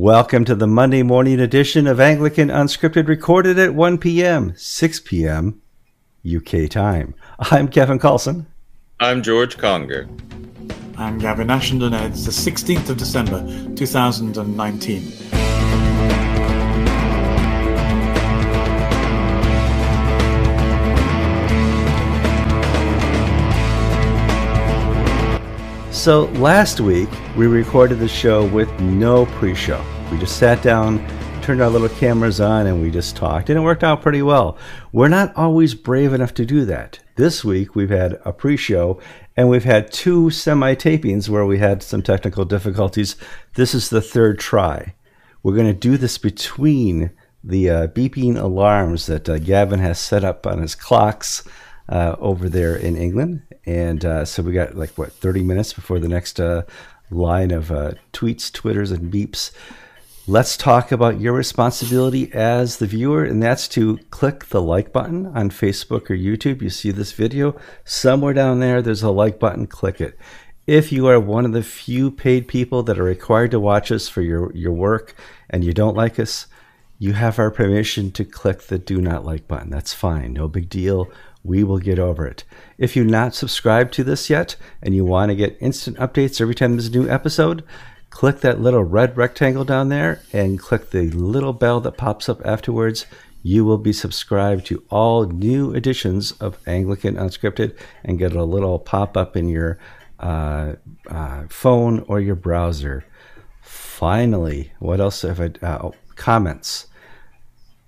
Welcome to the Monday morning edition of Anglican Unscripted, recorded at 1 p.m., 6 p.m. UK time. I'm Kevin Kallsen. I'm George Conger. I'm Gavin Ashenden, it's the 16th of December, 2019. So last week we recorded the show with no pre-show. We just sat down, turned our little cameras on, and we just talked, and it worked out pretty well. We're not always brave enough to do that. This week we've had a pre-show, and we've had two semi-tapings where we had some technical difficulties. This is the third try. We're going to do this between the uh, beeping alarms that uh, Gavin has set up on his clocks uh, over there in England. And uh, so we got like, what, 30 minutes before the next uh, line of uh, tweets, Twitters, and beeps. Let's talk about your responsibility as the viewer, and that's to click the like button on Facebook or YouTube. You see this video, somewhere down there, there's a like button, click it. If you are one of the few paid people that are required to watch us for your, your work and you don't like us, you have our permission to click the do not like button. That's fine, no big deal we will get over it. If you're not subscribed to this yet and you want to get instant updates every time there's a new episode, click that little red rectangle down there and click the little bell that pops up afterwards. You will be subscribed to all new editions of Anglican Unscripted and get a little pop up in your uh, uh, phone or your browser. Finally, what else have I? Uh, oh, comments.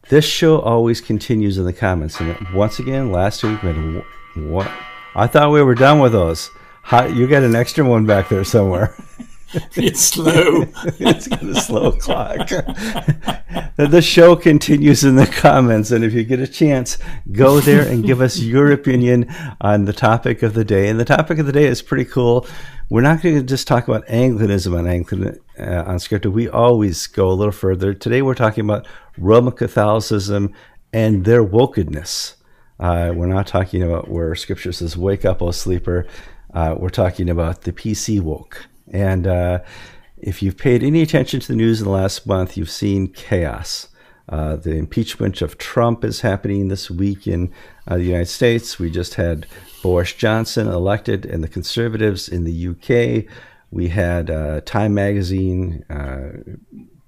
This show always continues in the comments. And once again, last week, we had what? I thought we were done with those. How, you got an extra one back there somewhere. it's slow. it's got a slow clock. the show continues in the comments, and if you get a chance, go there and give us your opinion on the topic of the day. And the topic of the day is pretty cool. We're not going to just talk about Anglicanism on Anglican uh, Unscripted. We always go a little further. Today, we're talking about Roman Catholicism and their wokeness. Uh, we're not talking about where Scripture says "Wake up, O sleeper." Uh, we're talking about the PC woke. And uh, if you've paid any attention to the news in the last month, you've seen chaos. Uh, the impeachment of Trump is happening this week in uh, the United States. We just had Boris Johnson elected, and the Conservatives in the UK. We had uh, Time Magazine uh,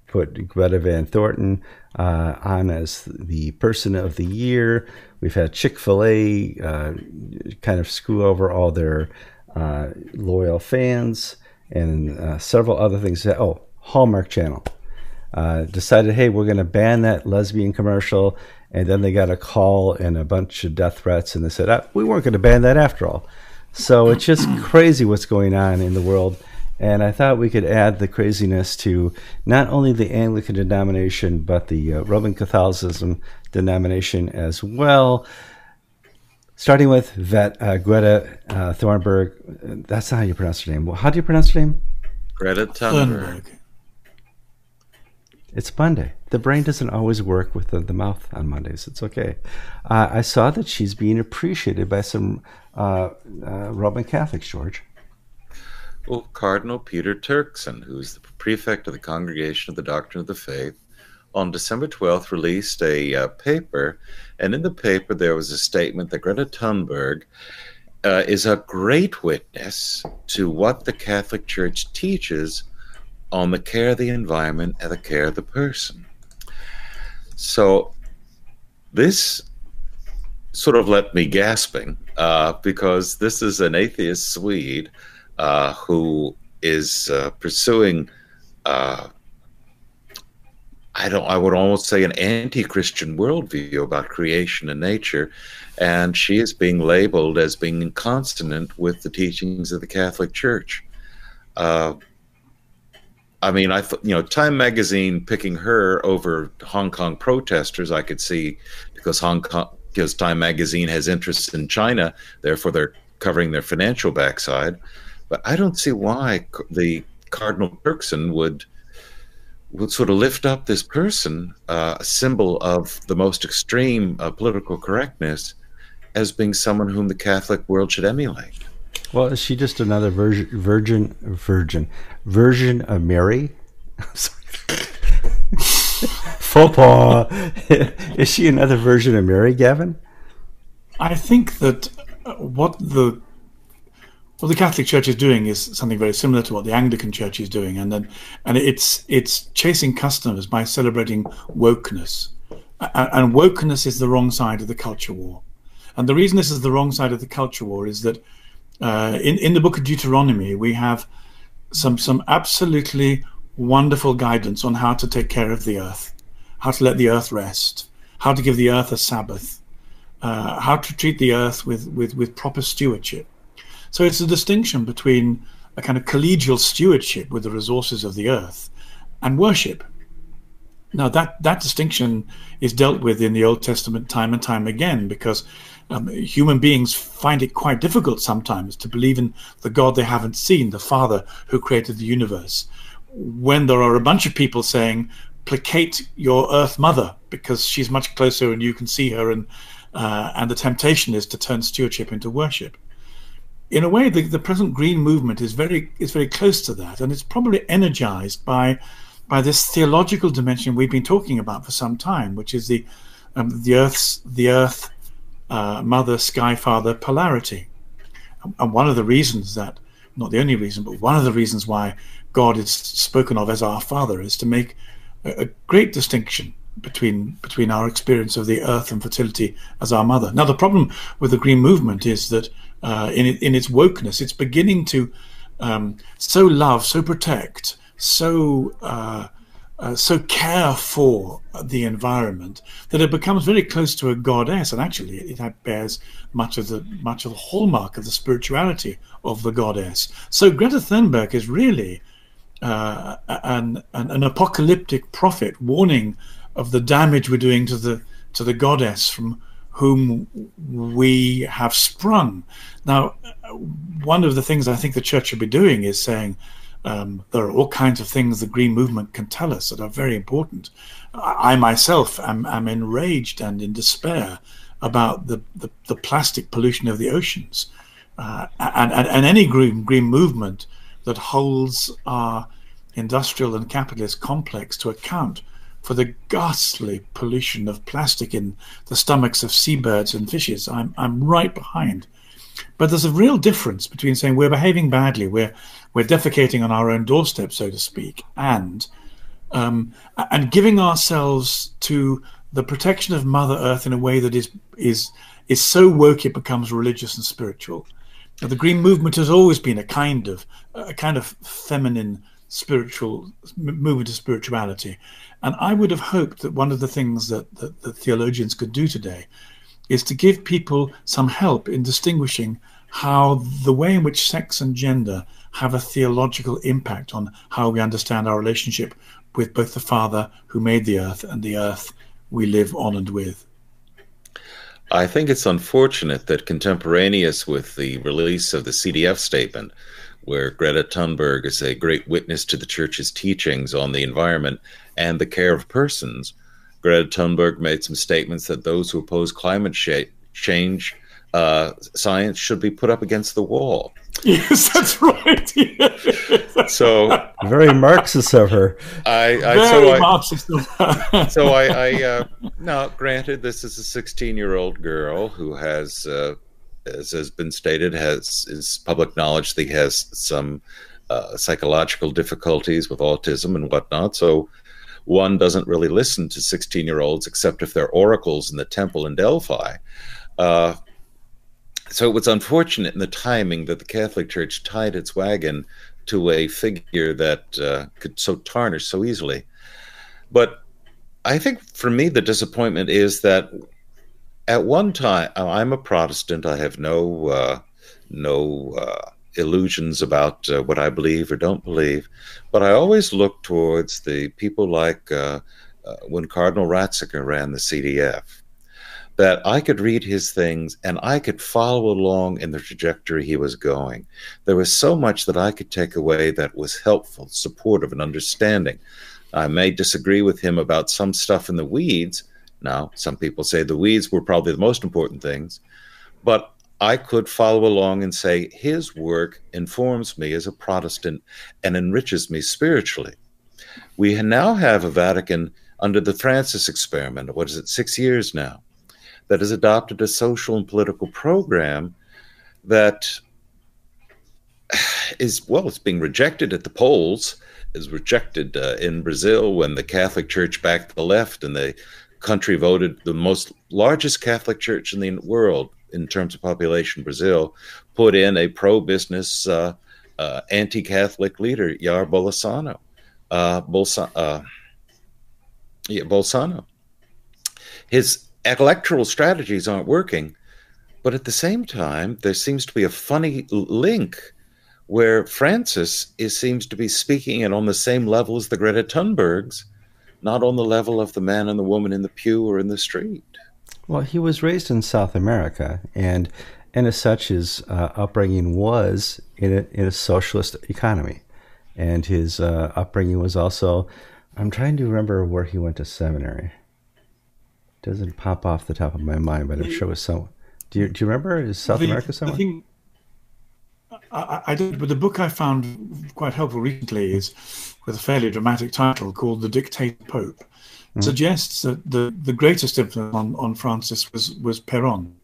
put Greta Van Thornton uh, on as the Person of the Year. We've had Chick Fil A uh, kind of screw over all their loyal fans, and uh, several other things. Oh, Hallmark Channel decided, hey, we're going to ban that lesbian commercial and then they got a call and a bunch of death threats, and they said, ah, we weren't going to ban that after all. So it's just crazy what's going on in the world. And I thought we could add the craziness to not only the Anglican denomination, but the uh, Roman Catholicism denomination as well. Starting with Vet, uh, Greta uh, Thornburg. That's not how you pronounce her name. How do you pronounce her name? Greta Thunberg. It's Monday. The brain doesn't always work with the, the mouth on Mondays. It's okay. Uh, I saw that she's being appreciated by some uh, uh, Roman Catholics, George. Well, Cardinal Peter Turkson, who's the prefect of the Congregation of the Doctrine of the Faith, on December 12th released a uh, paper. And in the paper, there was a statement that Greta Thunberg uh, is a great witness to what the Catholic Church teaches on the care of the environment and the care of the person. So this sort of left me gasping uh, because this is an atheist Swede uh, who is uh, pursuing. I don't. I would almost say an anti-Christian worldview about creation and nature, and she is being labeled as being consonant with the teachings of the Catholic Church. Uh, I mean, I th- you know, Time Magazine picking her over Hong Kong protesters, I could see because Hong Kong because Time Magazine has interests in China, therefore they're covering their financial backside. But I don't see why the Cardinal Turkson would would sort of lift up this person, uh, a symbol of the most extreme uh, political correctness, as being someone whom the Catholic world should emulate. Well, is she just another virgin, virgin, virgin, version of Mary? Faux pas. Is she another version of Mary, Gavin? I think that uh, what the what the Catholic Church is doing is something very similar to what the Anglican Church is doing, and then and it's it's chasing customers by celebrating wokeness, and, wokeness is the wrong side of the culture war, and the reason this is the wrong side of the culture war is that uh, in in the Book of Deuteronomy we have some some absolutely wonderful guidance on how to take care of the earth, how to let the earth rest, how to give the earth a Sabbath, uh, how to treat the earth with, with, with proper stewardship. So it's a distinction between a kind of collegial stewardship with the resources of the earth and worship. Now that that distinction is dealt with in the Old Testament time and time again because um, human beings find it quite difficult sometimes to believe in the God they haven't seen, the Father who created the universe, when there are a bunch of people saying, placate your Earth Mother because she's much closer and you can see her, and uh, and the temptation is to turn stewardship into worship. In a way, the, the present green movement is very is very close to that, and it's probably energized by by this theological dimension we've been talking about for some time, which is the um, the Earth's the Earth uh, Mother Sky Father polarity, and one of the reasons that not the only reason, but one of the reasons why God is spoken of as our Father is to make a, a great distinction between between our experience of the earth and fertility as our mother. Now, the problem with the green movement is that uh, in in its wokeness, it's beginning to um, so love, so protect, so uh, uh, so care for the environment that it becomes very close to a goddess, and actually, it bears much of the much of the hallmark of the spirituality of the goddess. So Greta Thunberg is really uh, an, an, an apocalyptic prophet warning of the damage we're doing to the to the goddess from whom we have sprung. Now, one of the things I think the church should be doing is saying um, there are all kinds of things the green movement can tell us that are very important. I myself am, am enraged and in despair about the, the, the plastic pollution of the oceans. Uh, and, and, and any green, green movement that holds our industrial and capitalist complex to account for the ghastly pollution of plastic in the stomachs of seabirds and fishes. I'm, I'm right behind. But there's a real difference between saying we're behaving badly, we're, we're defecating on our own doorstep, so to speak, and um, and giving ourselves to the protection of Mother Earth in a way that is is is so woke it becomes religious and spiritual. Now, the Green Movement has always been a kind of a kind of feminine spiritual movement to spirituality, and I would have hoped that one of the things that, that, that theologians could do today is to give people some help in distinguishing how the way in which sex and gender have a theological impact on how we understand our relationship with both the Father who made the earth and the earth we live on and with. I think it's unfortunate that contemporaneous with the release of the CDF statement, where Greta Thunberg is a great witness to the church's teachings on the environment and the care of persons. Greta Thunberg made some statements that those who oppose climate sh- change uh, science should be put up against the wall. Yes, that's right. so very Marxist of her. I, I very so Marxist. I, so I, I uh, now granted, this is a 16 year old girl who has, uh, as has been stated, has is public knowledge that he has some uh, psychological difficulties with autism and whatnot. So one doesn't really listen to 16 year olds except if they're oracles in the temple in Delphi. Uh, so it was unfortunate in the timing that the Catholic Church tied its wagon to a figure that uh, could so tarnish so easily. But I think for me, the disappointment is that at one time, I'm a Protestant. I have no uh, no uh, illusions about uh, what I believe or don't believe, but I always look towards the people like uh, uh, when Cardinal Ratzinger ran the CDF, that I could read his things and I could follow along in the trajectory he was going. There was so much that I could take away that was helpful, supportive, and understanding. I may disagree with him about some stuff in the weeds. Now, some people say the weeds were probably the most important things, but I could follow along and say his work informs me as a Protestant and enriches me spiritually. We now have a Vatican under the Francis experiment, what is it, six years now, that has adopted a social and political program that is, well, it's being rejected at the polls, is rejected uh, in Brazil when the Catholic Church backed the left and the country voted the most largest Catholic church in the world in terms of population, Brazil, put in a pro business uh, uh, anti Catholic leader, Jair Bolsonaro. Uh, Bolsa- uh, yeah, Bolsonaro. His electoral strategies aren't working, but at the same time, there seems to be a funny link where Francis is, seems to be speaking it on the same level as the Greta Thunbergs, not on the level of the man and the woman in the pew or in the street. Well, he was raised in South America, and and as such, his uh, upbringing was in a, in a socialist economy, and his uh, upbringing was also. I'm trying to remember where he went to seminary. Doesn't pop off the top of my mind, but I'm sure it was so. Do you do you remember? Is South the, America somewhere? Thing, I, I did, but the book I found quite helpful recently is with a fairly dramatic title called "The Dictator Pope." Mm-hmm. Suggests that the, the greatest influence on, on Francis was was Peron,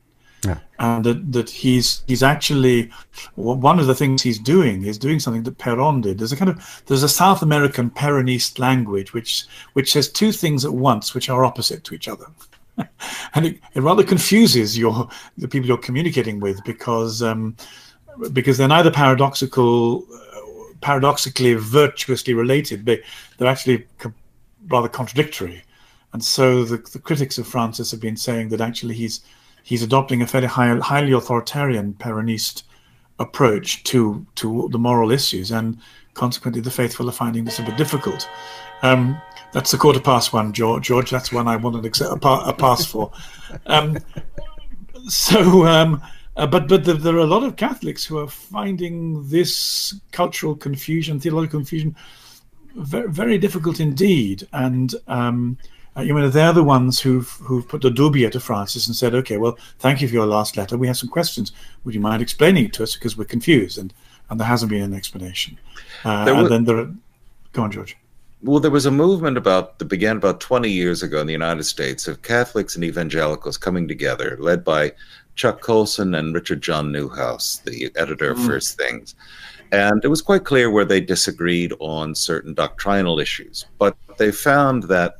yeah. and that, that he's he's actually one of the things he's doing is doing something that Peron did. There's a kind of there's a South American Peronist language which which says two things at once which are opposite to each other. and it, it, rather confuses your the people you're communicating with because um, because they're neither paradoxical, paradoxically virtuously related. They they're actually co- rather contradictory, and so the, the critics of Francis have been saying that actually he's he's adopting a fairly high, highly authoritarian Peronist approach to to the moral issues, and consequently the faithful are finding this a bit difficult. Um, that's the quarter past one, George. George, that's one I wanted a, pa- a pass for. Um, so, um, uh, but but the, there are a lot of Catholics who are finding this cultural confusion, theological confusion, very, very difficult indeed. And um, uh, you know, they're the ones who've who've put the dubia to Francis and said, "Okay, well, thank you for your last letter. We have some questions. Would you mind explaining it to us because we're confused?" And and there hasn't been an explanation. Uh, and then there, are, go on, George well, there was a movement about that began about 20 years ago in the United States of Catholics and evangelicals coming together, led by Chuck Colson and Richard John Neuhaus, the editor of mm. First Things. And it was quite clear where they disagreed on certain doctrinal issues. But they found that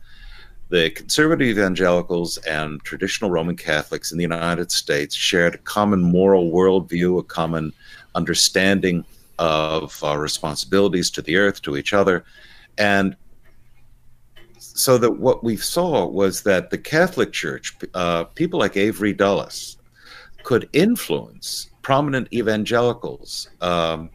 the conservative evangelicals and traditional Roman Catholics in the United States shared a common moral worldview, a common understanding of our responsibilities to the earth, to each other, and so that what we saw was that the Catholic Church, uh, people like Avery Dulles, could influence prominent evangelicals, um,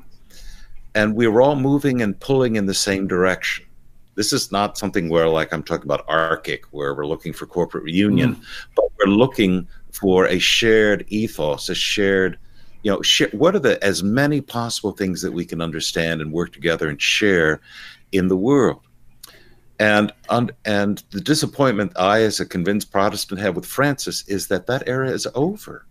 and we were all moving and pulling in the same direction. This is not something where, like I'm talking about ARCIC, where we're looking for corporate reunion, mm. but we're looking for a shared ethos, a shared you know, sh- what are the as many possible things that we can understand and work together and share in the world. And and the disappointment I, as a convinced Protestant, have with Francis is that that era is over,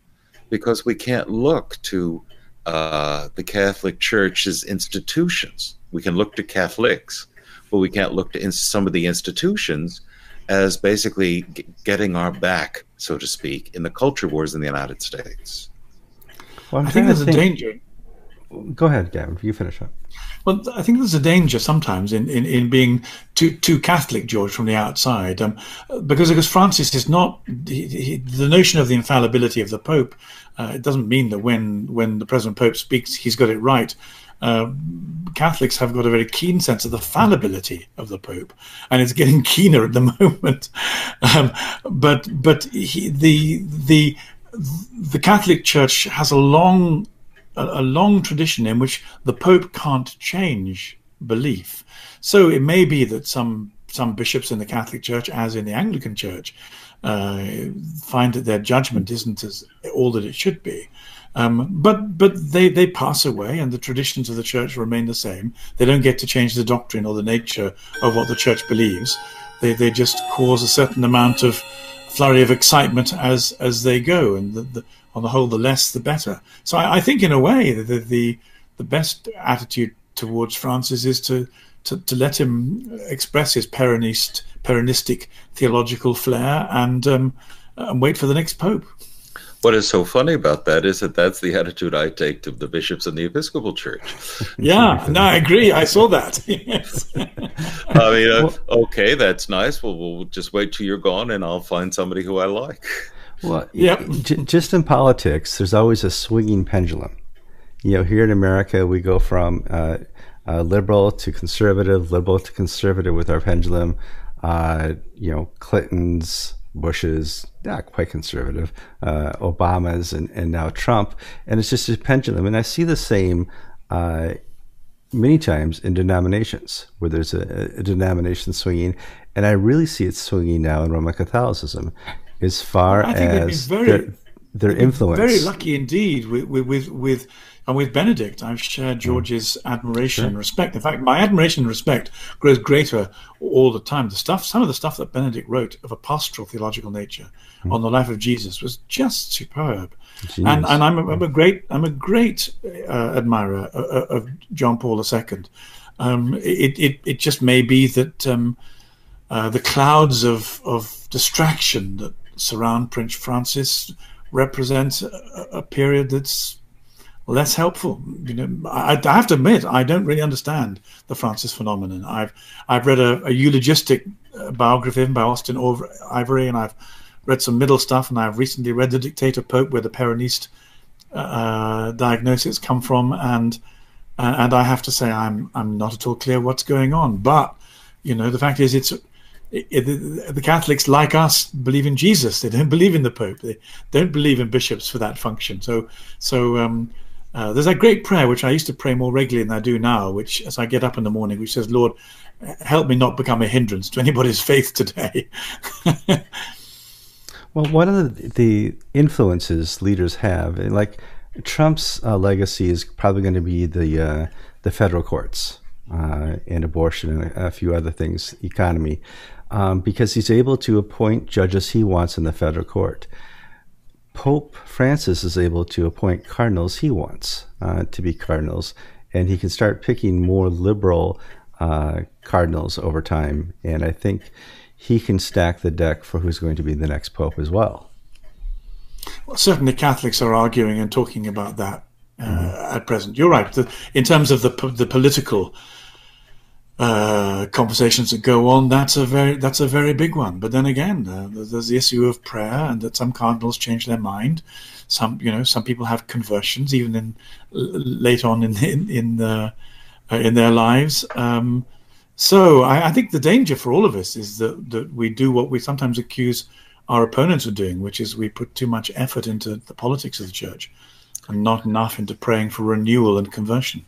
because we can't look to uh, the Catholic Church's institutions. We can look to Catholics, but we can't look to in- some of the institutions as basically g- getting our back, so to speak, in the culture wars in the United States. Well, I think there's think... a danger. Go ahead, Gavin. You finish up. Well, I think there's a danger sometimes in, in, in being too too Catholic, George, from the outside, um, because because Francis is not he, he, the notion of the infallibility of the Pope. Uh, it doesn't mean that when when the present Pope speaks, he's got it right. Uh, Catholics have got a very keen sense of the fallibility of the Pope, and it's getting keener at the moment. Um, but but he, the the the Catholic Church has a long a, a long tradition in which the Pope can't change belief. So it may be that some some bishops in the Catholic Church, as in the Anglican Church, uh, find that their judgment isn't as all that it should be. Um, but but they, they pass away, and the traditions of the church remain the same. They don't get to change the doctrine or the nature of what the church believes. They they just cause a certain amount of flurry of excitement as as they go, and the, the, on the whole, the less the better. So I, I think, in a way, the, the the best attitude towards Francis is to to, to let him express his Peronist, Peronistic theological flair and, um, and wait for the next pope. What is so funny about that is that that's the attitude I take to the bishops in the Episcopal Church. yeah, no, I agree. I saw that. yes. I mean, uh, okay, that's nice. Well, we'll just wait till you're gone, and I'll find somebody who I like. Well, yep. J- just in politics, there's always a swinging pendulum. You know, here in America, we go from uh, uh, liberal to conservative, liberal to conservative with our pendulum. Uh, you know, Clinton's Bush's, not quite conservative, uh, Obama's, and, and now Trump. And it's just a pendulum. And I see the same uh, many times in denominations where there's a, a, denomination swinging. And I really see it swinging now in Roman Catholicism as far as very, their, their influence. Very lucky indeed with, with, with and with Benedict, I've shared mm. George's admiration sure. and respect. In fact, my admiration and respect grows greater all the time. The stuff, some of the stuff that Benedict wrote of a pastoral theological nature mm. on the life of Jesus was just superb. And and I'm a, I'm a great I'm a great uh, admirer of, of, John Paul II. Um, it, it it just may be that um, uh, the clouds of of distraction that surround Prince Francis represents a, a period that's less helpful. You know, I, I, have to admit, I don't really understand the Francis phenomenon. I've I've read a, a eulogistic uh, biography by Austen Ivereigh, and I've read some middle stuff, and I've recently read The Dictator Pope, where the Peronist uh, diagnosis come from, and and I have to say, I'm I'm not at all clear what's going on. But you know, the fact is, it's the Catholics, like us, believe in Jesus. They don't believe in the Pope. They don't believe in bishops for that function. So, so um, uh, there's a great prayer which I used to pray more regularly than I do now, which as I get up in the morning, which says, Lord, help me not become a hindrance to anybody's faith today. well, one of the, influences leaders have, like Trump's uh, legacy is probably going to be the, uh, the federal courts uh, and abortion and a, few other things, economy, um, because he's able to appoint judges he wants in the federal court. Pope Francis is able to appoint cardinals he wants uh, to be cardinals, and he can start picking more liberal uh, cardinals over time. And I think he can stack the deck for who's going to be the next pope as well. Well, certainly Catholics are arguing and talking about that uh, mm-hmm. at present. You're right. The, in terms of the the political uh, conversations that go on, that's a very that's a very big one. But then again, uh, there's the issue of prayer, and that some cardinals change their mind. Some you know some people have conversions even in late on in in in, uh, in their lives. Um, so I, I, think the danger for all of us is that that we do what we sometimes accuse our opponents of doing, which is we put too much effort into the politics of the church and not enough into praying for renewal and conversion.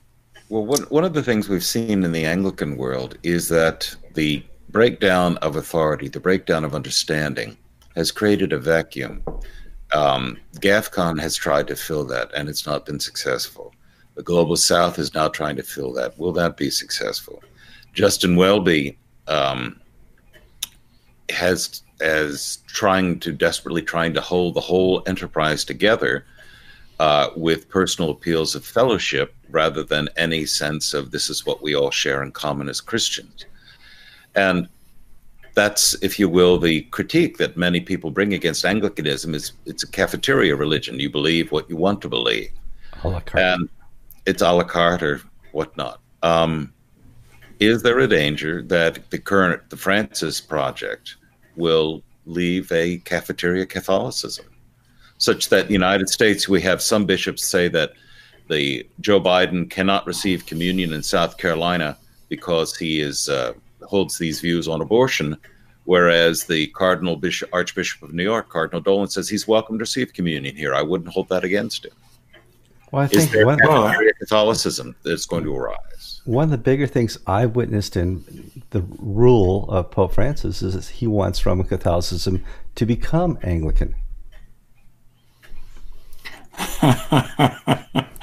Well, one, one of the things we've seen in the Anglican world is that the breakdown of authority, the breakdown of understanding, has created a vacuum. Um, GAFCON has tried to fill that, and it's not been successful. The Global South is now trying to fill that. Will that be successful? Justin Welby um, has as trying to desperately trying to hold the whole enterprise together uh, with personal appeals of fellowship rather than any sense of this is what we all share in common as Christians. And that's, if you will, the critique that many people bring against Anglicanism is it's a cafeteria religion. You believe what you want to believe. A la carte. And it's a la carte or whatnot. Um, is there a danger that the current, the Francis project will leave a cafeteria Catholicism? Such that the United States, we have some bishops say that the Joe Biden cannot receive communion in South Carolina because he is uh, holds these views on abortion, whereas the Cardinal Bishop, Archbishop of New York, Cardinal Dolan, says he's welcome to receive communion here. I wouldn't hold that against him. Well, I think is there one, well, Catholicism that's going to arise? One of the bigger things I witnessed in the rule of Pope Francis is he wants Roman Catholicism to become Anglican.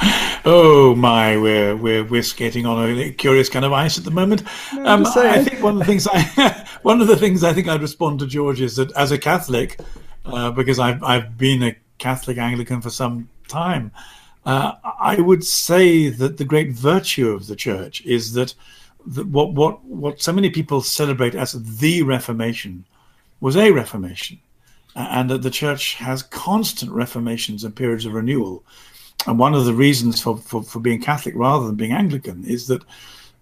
oh my, we're we're we're skating on a curious kind of ice at the moment. Um, I think one of the things I one of the things I think I'd respond to George is that as a Catholic, uh, because I've I've been a Catholic Anglican for some time, uh, I would say that the great virtue of the Church is that the, what what what so many people celebrate as the Reformation was a Reformation, and that the church has constant reformations and periods of renewal. And one of the reasons for, for, for being Catholic rather than being Anglican is that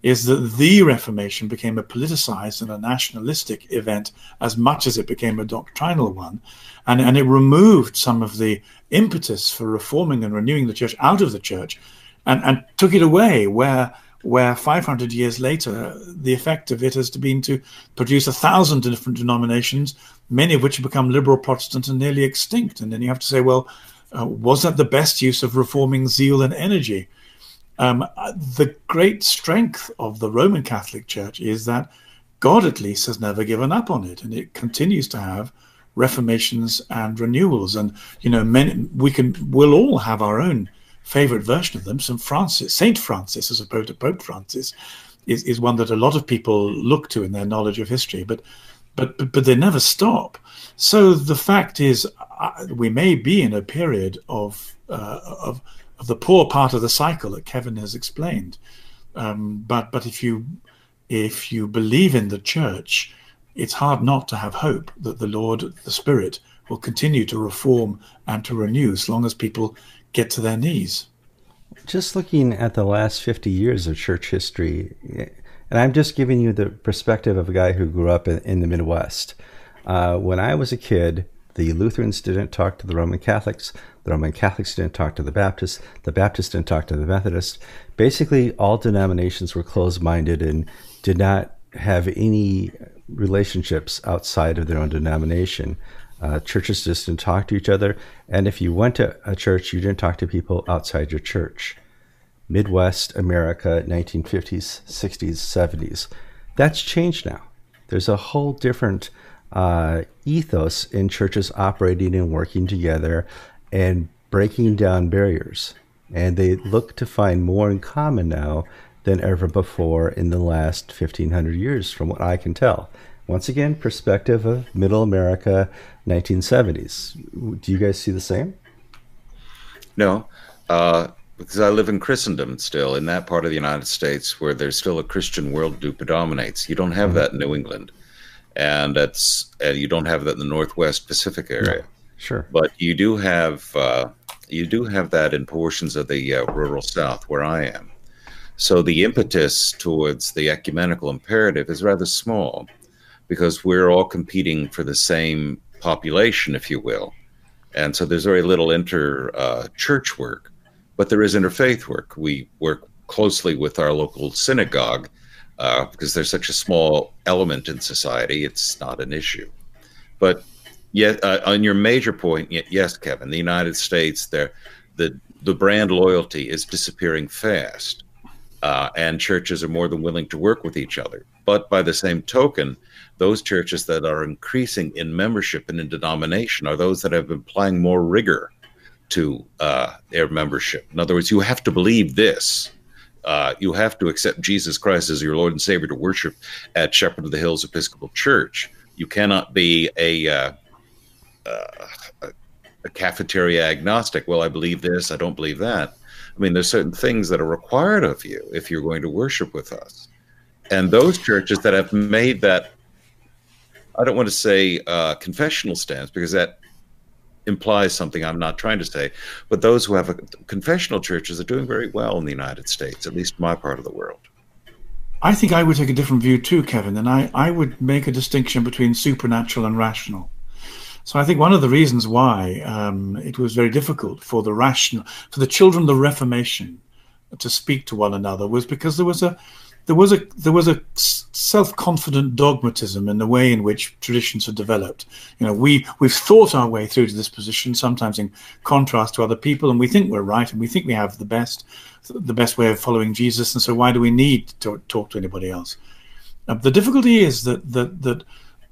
is that the Reformation became a politicized and a nationalistic event as much as it became a doctrinal one. And, and it removed some of the impetus for reforming and renewing the church out of the church and, and took it away where where 500 years later the effect of it has been to produce a thousand different denominations many of which have become liberal protestant and nearly extinct and then you have to say well uh, was that the best use of reforming zeal and energy um, the great strength of the Roman Catholic Church is that God, at least, has never given up on it, and it continues to have reformations and renewals. And you know, we can we'll all have our own favorite version of them. St. Francis, Saint Francis, as opposed to Pope Francis, is, is one that a lot of people look to in their knowledge of history, but but but, but they never stop. So the fact is, we may be in a period of uh, of of the poor part of the cycle that Kevin has explained. Um, but but if you if you believe in the church, it's hard not to have hope that the Lord, the Spirit, will continue to reform and to renew as long as people get to their knees. Just looking at the last 50 years of church history, and I'm just giving you the perspective of a guy who grew up in, in the Midwest. Uh, when I was a kid, the Lutherans didn't talk to the Roman Catholics. The Roman Catholics didn't talk to the Baptists. The Baptists didn't talk to the Methodists. Basically, all denominations were closed minded and did not have any relationships outside of their own denomination. Uh, churches just didn't talk to each other. And if you went to a church, you didn't talk to people outside your church. Midwest America, 1950s, 60s, 70s. That's changed now. There's a whole different uh, ethos in churches operating and working together and breaking down barriers. And they look to find more in common now than ever before in the last 1500 years, from what I can tell. Once again, perspective of middle America, 1970s. Do you guys see the same? No, uh, because I live in Christendom still, in that part of the United States where there's still a Christian worldview predominates. You don't have mm-hmm. that in New England and that's and you don't have that in the Northwest Pacific area. No, sure, but you do have uh, you do have that in portions of the uh, rural South where I am. So the impetus towards the ecumenical imperative is rather small, because we're all competing for the same population, if you will, and so there's very little inter uh, church work, but there is interfaith work. We work closely with our local synagogue uh, because there's such a small element in society, it's not an issue. But yet, uh, on your major point, yes, Kevin, the United States, there, the the brand loyalty is disappearing fast, uh, and churches are more than willing to work with each other. But by the same token, those churches that are increasing in membership and in denomination are those that have been applying more rigor to uh, their membership. In other words, you have to believe this uh, you have to accept Jesus Christ as your Lord and Savior to worship at Shepherd of the Hills Episcopal Church. You cannot be a, uh, uh, a cafeteria agnostic. Well, I believe this, I don't believe that. I mean, there's certain things that are required of you if you're going to worship with us. And those churches that have made that, I don't want to say uh, confessional stance because that implies something I'm not trying to say. But those who have a, confessional churches are doing very well in the United States, at least my part of the world. I think I would take a different view too, Kevin, and I, I would make a distinction between supernatural and rational. So I think one of the reasons why um, it was very difficult for the rational, for the children of the Reformation to speak to one another was because there was a there was a there was a self-confident dogmatism in the way in which traditions had developed. You know, we we've thought our way through to this position, sometimes in contrast to other people, and we think we're right and we think we have the best the best way of following Jesus. And so, why do we need to talk to anybody else? Uh, the difficulty is that that that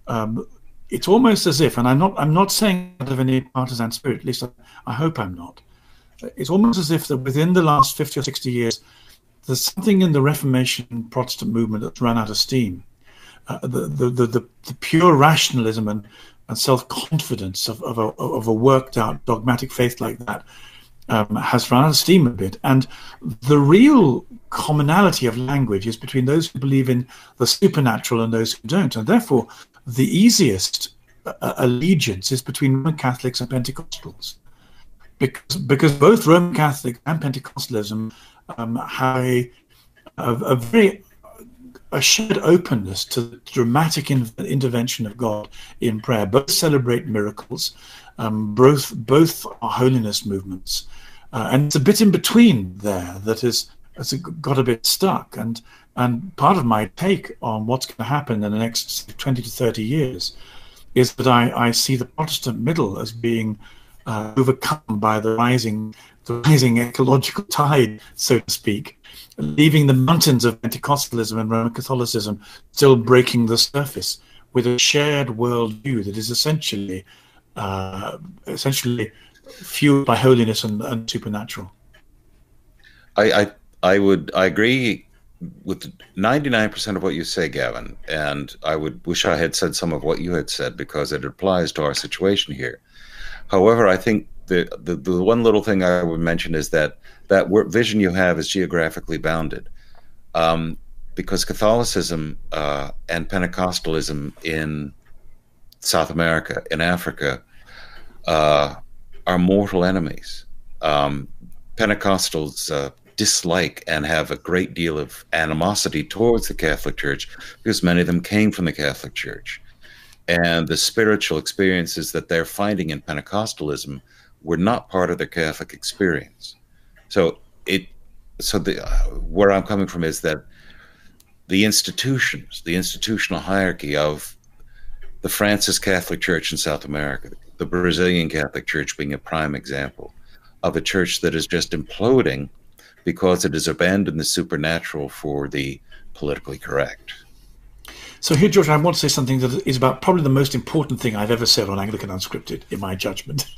um, it's almost as if, and I'm not I'm not saying out of any partisan spirit. At least I, I hope I'm not. It's almost as if that within the last fifty or sixty years there's something in the Reformation Protestant movement that's run out of steam. Uh, the, the, the, the, pure rationalism and, and self confidence of, of, a, of a worked out dogmatic faith like that um, has run out of steam a bit. And the real commonality of language is between those who believe in the supernatural and those who don't. And therefore, the easiest uh, allegiance is between Roman Catholics and Pentecostals. Because, because both Roman Catholic and Pentecostalism um, a, a, a, very a shared openness to the dramatic in, intervention of God in prayer. Both celebrate miracles, um, both both are holiness movements, uh, and it's a bit in between there that is has got a bit stuck. And and part of my take on what's going to happen in the next twenty to thirty years is that I, I see the Protestant middle as being uh, overcome by the rising the rising ecological tide, so to speak, leaving the mountains of Pentecostalism and Roman Catholicism still breaking the surface with a shared worldview that is essentially uh, essentially fueled by holiness and, and supernatural. I, I I would I agree with 99% of what you say, Gavin, and I would wish I had said some of what you had said because it applies to our situation here. However, I think the, the, the one little thing I would mention is that that vision you have is geographically bounded. Um, because Catholicism uh, and Pentecostalism in South America, in Africa, uh, are mortal enemies. Um, Pentecostals uh, dislike and have a great deal of animosity towards the Catholic Church because many of them came from the Catholic Church. And the spiritual experiences that they're finding in Pentecostalism were not part of their Catholic experience. So it, so the uh, where I'm coming from is that the institutions, the institutional hierarchy of the Francis Catholic Church in South America, the Brazilian Catholic Church being a prime example of a church that is just imploding because it has abandoned the supernatural for the politically correct. So here, George, I want to say something that is about probably the most important thing I've ever said on Anglican Unscripted, in my judgment,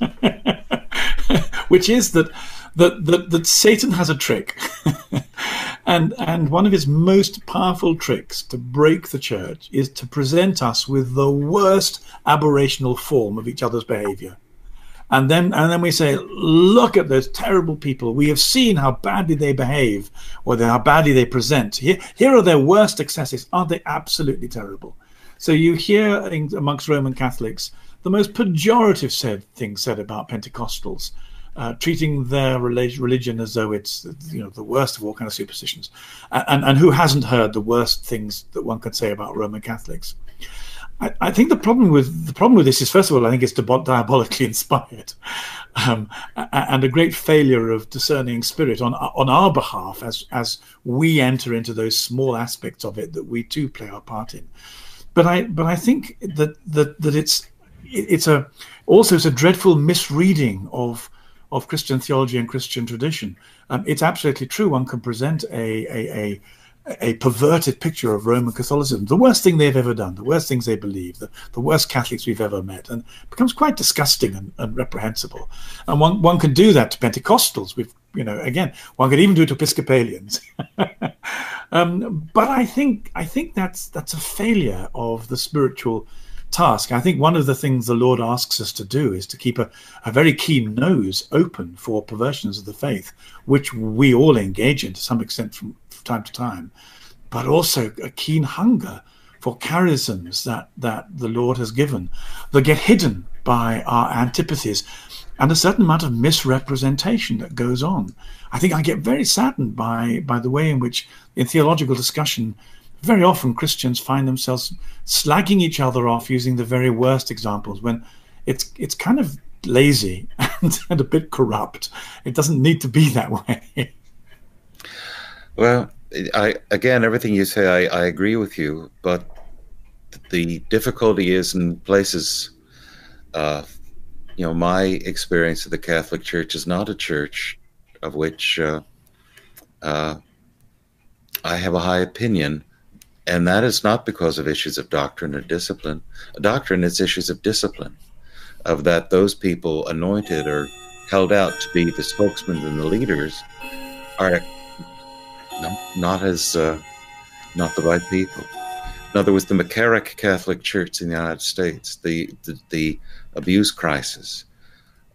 which is that that, that, that Satan has a trick. and and one of his most powerful tricks to break the church is to present us with the worst aberrational form of each other's behavior. And then and then we say look at those terrible people. We have seen how badly they behave or how badly they present. Here, here are their worst excesses. Aren't they absolutely terrible? So you hear amongst roman catholics the most pejorative said things said about pentecostals uh, treating their religion as though it's you know the worst of all kind of superstitions, and and who hasn't heard the worst things that one could say about Roman Catholics? I, I think the problem with the problem with this is first of all I think it's diabolically inspired, um, and a great failure of discerning spirit on on our behalf as as we enter into those small aspects of it that we too play our part in. But I but I think that that that it's it's a also it's a dreadful misreading of of Christian theology and Christian tradition. Um, it's absolutely true. One can present a, a, a a perverted picture of Roman Catholicism, the worst thing they've ever done, the worst things they believe, the, the worst Catholics we've ever met, and becomes quite disgusting and, and reprehensible. And one, one can do that to Pentecostals. We've, you know, again, one could even do it to Episcopalians. um, but I think I think that's that's a failure of the spiritual task. I think one of the things the Lord asks us to do is to keep a, a very keen nose open for perversions of the faith, which we all engage in to some extent from time to time, but also a keen hunger for charisms that, that the Lord has given that get hidden by our antipathies and a certain amount of misrepresentation that goes on. I think I get very saddened by, by the way in which, in theological discussion, very often Christians find themselves slagging each other off using the very worst examples when it's it's kind of lazy and, and a bit corrupt. It doesn't need to be that way. well, I again, everything you say, I, I agree with you, but the difficulty is in places. Uh, you know, my experience of the Catholic Church is not a church of which uh, uh, I have a high opinion and that is not because of issues of doctrine or discipline. A doctrine is issues of discipline, of that those people anointed or held out to be the spokesmen and the leaders are not as uh, not the right people. In other words, the McCarrick Catholic Church in the United States, the the, the abuse crisis.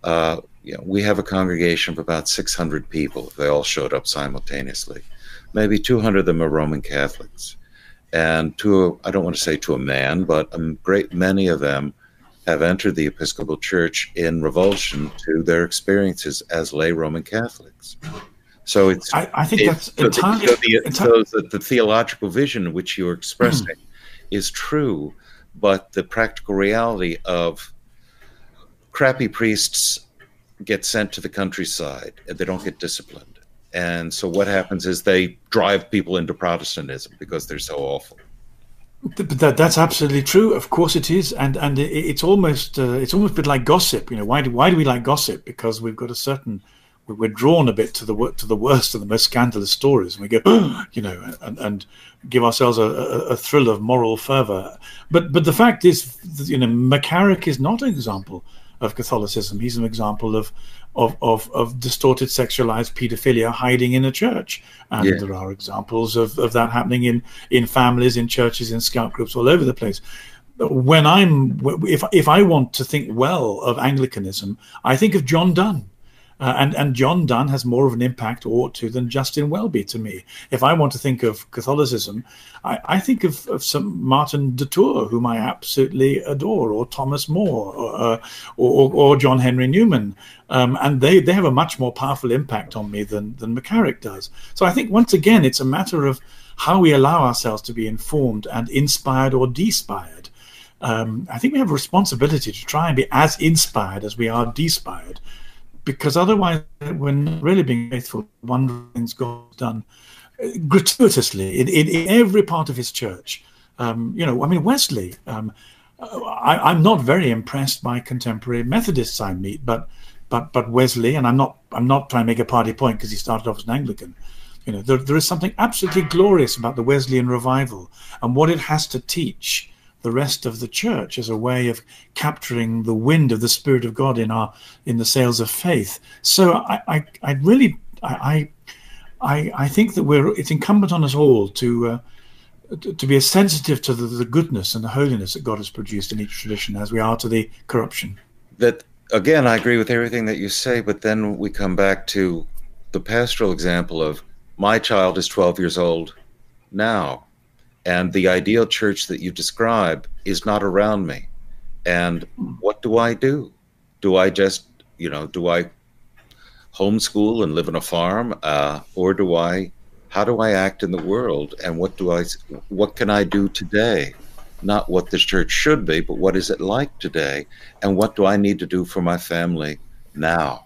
Uh, you know, we have a congregation of about 600 people. They all showed up simultaneously. Maybe 200 of them are Roman Catholics. And to, a, I don't want to say to a man, but a great many of them have entered the Episcopal Church in revulsion to their experiences as lay Roman Catholics. So it's. I, I think it's, that's entirely. So, the, entirely, so the, the, theological vision which you're expressing mm. is true, but the practical reality of crappy priests get sent to the countryside and they don't get disciplined. And so what happens is they drive people into Protestantism because they're so awful. That, that's absolutely true. Of course, it is, and and it's almost uh, it's almost a bit like gossip. You know, why do why do we like gossip? Because we've got a certain we're drawn a bit to the to the worst and the most scandalous stories, and we go, you know, and, and give ourselves a, a, a, thrill of moral fervor. But but the fact is, you know, McCarrick is not an example of Catholicism. He's an example of of, of, of distorted sexualized pedophilia hiding in a church. And yeah. there are examples of, of that happening in, in families, in churches, in scout groups all over the place. When I'm, if, if I want to think well of Anglicanism, I think of John Donne. Uh, and and John Donne has more of an impact, or ought to, than Justin Welby to me. If I want to think of Catholicism, I, I think of, of some Martin de Tours, whom I absolutely adore, or Thomas More, or, uh, or, or, John Henry Newman, um, and they they have a much more powerful impact on me than than McCarrick does. So I think once again, it's a matter of how we allow ourselves to be informed and inspired or despired. Um, I think we have a responsibility to try and be as inspired as we are despired because otherwise we're not really being faithful one things God's done uh, gratuitously in, in, in, every part of his church. Um, you know, I mean, Wesley, um, I, am not very impressed by contemporary Methodists I meet, but but but Wesley, and I'm not I'm not trying to make a party point because he started off as an Anglican. You know, there, there is something absolutely glorious about the Wesleyan revival and what it has to teach the rest of the church as a way of capturing the wind of the Spirit of God in our in the sails of faith. So I I, I really I, I I think that we're it's incumbent on us all to uh, to be as sensitive to the, the goodness and the holiness that God has produced in each tradition as we are to the corruption. That again, I agree with everything that you say, but then we come back to the pastoral example of my child is 12 years old now and the ideal church that you describe is not around me. And what do i do? Do i just you know do i homeschool and live on a farm? Uh, or do i how do i act in the world? And what do i what can i do today? Not what this church should be but what is it like today? And what do i need to do for my family now?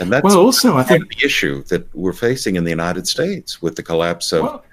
And that's well also i think the issue that we're facing in the united states with the collapse of well,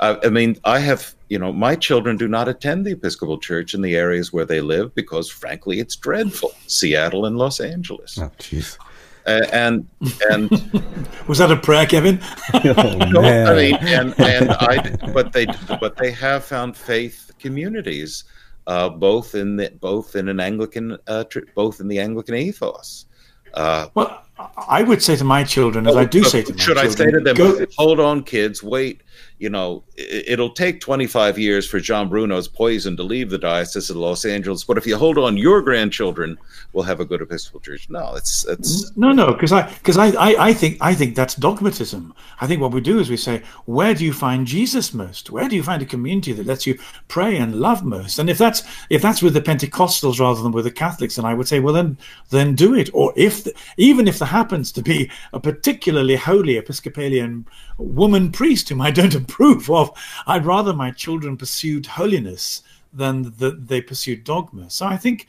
uh, I mean, I have, you know, my children do not attend the Episcopal Church in the areas where they live because, frankly, it's dreadful. Seattle and Los Angeles. Oh, jeez. Uh, and and was that a prayer, Kevin? oh, no, I mean, and and I, but they but they have found faith communities, uh, both in the both in an Anglican, uh, tr- both in the Anglican ethos. Uh, well, I would say to my children, as I do say to my should children, I say to them, go, hold on, kids, wait you know, it'll take 25 years for Jon Bruno's poison to leave the Diocese of Los Angeles. But if you hold on, your grandchildren will have a good Episcopal Church. No, it's it's no, no, because I because I, I I think I think that's dogmatism. I think what we do is we say, where do you find Jesus most? Where do you find a community that lets you pray and love most? And if that's if that's with the Pentecostals rather than with the Catholics, then I would say, well, then then do it. Or if even if there happens to be a particularly holy Episcopalian woman priest whom I don't approve of. I'd rather my children pursued holiness than that they pursued dogma. So I think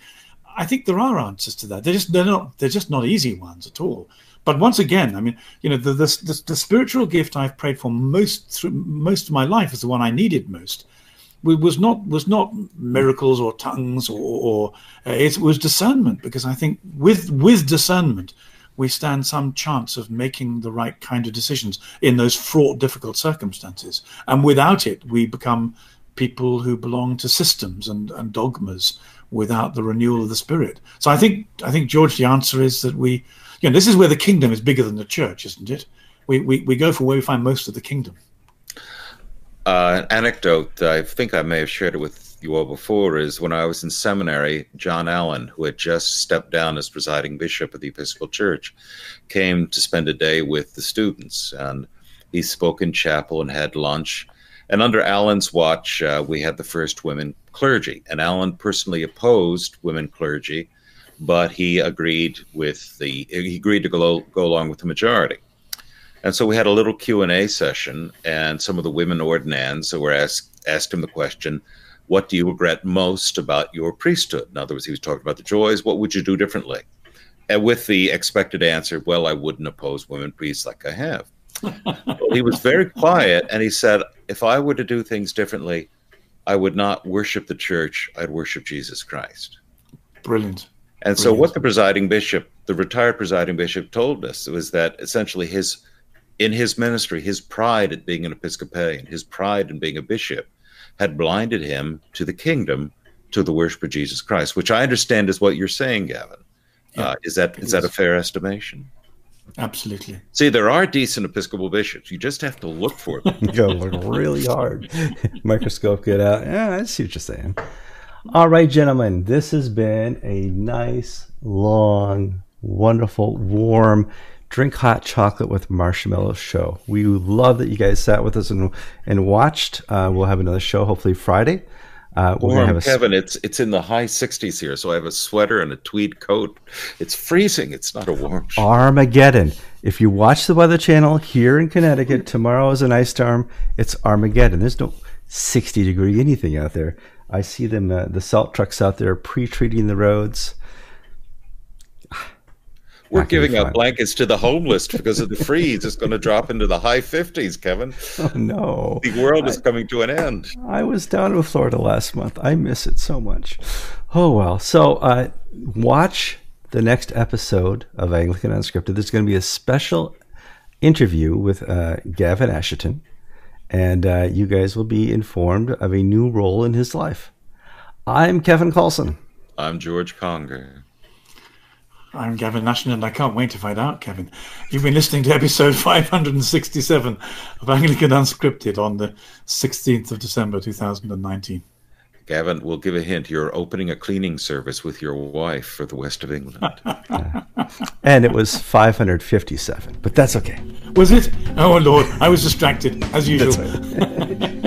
I think there are answers to that. They're just they're not they're just not easy ones at all. But once again, I mean, you know, the the, the, the spiritual gift I've prayed for most through most of my life is the one I needed most. Was not was not miracles or tongues or, or uh, it was discernment because I think with with discernment we stand some chance of making the right kind of decisions in those fraught, difficult circumstances. And without it, we become people who belong to systems and, and dogmas without the renewal of the spirit. So I think I think George, the answer is that we, you know, this is where the kingdom is bigger than the church, isn't it? We we, we go for where we find most of the kingdom. Uh, an anecdote. I think I may have shared it with you all before is when I was in seminary, John Allin, who had just stepped down as presiding bishop of the Episcopal Church, came to spend a day with the students. And he spoke in chapel and had lunch. And under Allin's watch, uh, we had the first women clergy. And Allen personally opposed women clergy, but he agreed with the he agreed to go go along with the majority. And so we had a little Q and A session, and some of the women ordinands were asked asked him the question, "What do you regret most about your priesthood?" In other words, he was talking about the joys. What would you do differently? And with the expected answer, "Well, I wouldn't oppose women priests like I have." well, he was very quiet, and he said, "If I were to do things differently, I would not worship the church. I'd worship Jesus Christ." Brilliant. And so, what the presiding bishop, the retired presiding bishop, told us was that essentially his, in his ministry, his pride at being an Episcopalian, his pride in being a bishop, had blinded him to the kingdom, to the worship of Jesus Christ, which I understand is what you're saying, Gavin. Yeah, uh, is that is, is that a fair estimation? Absolutely. See, there are decent Episcopal bishops. You just have to look for them. you gotta look really hard. Microscope get out. Yeah, I see what you're saying. All right, gentlemen, this has been a nice, long, wonderful, warm, drink hot chocolate with marshmallow show. We love that you guys sat with us and and watched. Uh, we'll have another show hopefully Friday. Uh, we're Warm, have a, Kevin. It's it's in the high 60s here, so I have a sweater and a tweed coat. It's freezing. It's not a warm. Show. Armageddon. If you watch the Weather Channel here in Connecticut, tomorrow is an ice storm. It's Armageddon. There's no 60 degree anything out there. I see them, uh, the salt trucks out there pre-treating the roads. We're giving out blankets to the homeless because of the freeze. It's going to drop into the high 50s, Kevin. Oh, no. The world is I, coming to an end. I was down in Florida last month. I miss it so much. Oh, well. So uh, watch the next episode of Anglican Unscripted. There's going to be a special interview with uh, Gavin Ashenden and uh, you guys will be informed of a new role in his life. I'm Kevin Kallsen. I'm George Conger. I'm Gavin Nash, and I can't wait to find out, Kevin. You've been listening to episode 567 of Anglican Unscripted on the 16th of December 2019. Gavin, we'll give a hint. You're opening a cleaning service with your wife for the west of England. and it was 557, but that's okay. Was it? Oh, Lord, I was distracted, as usual.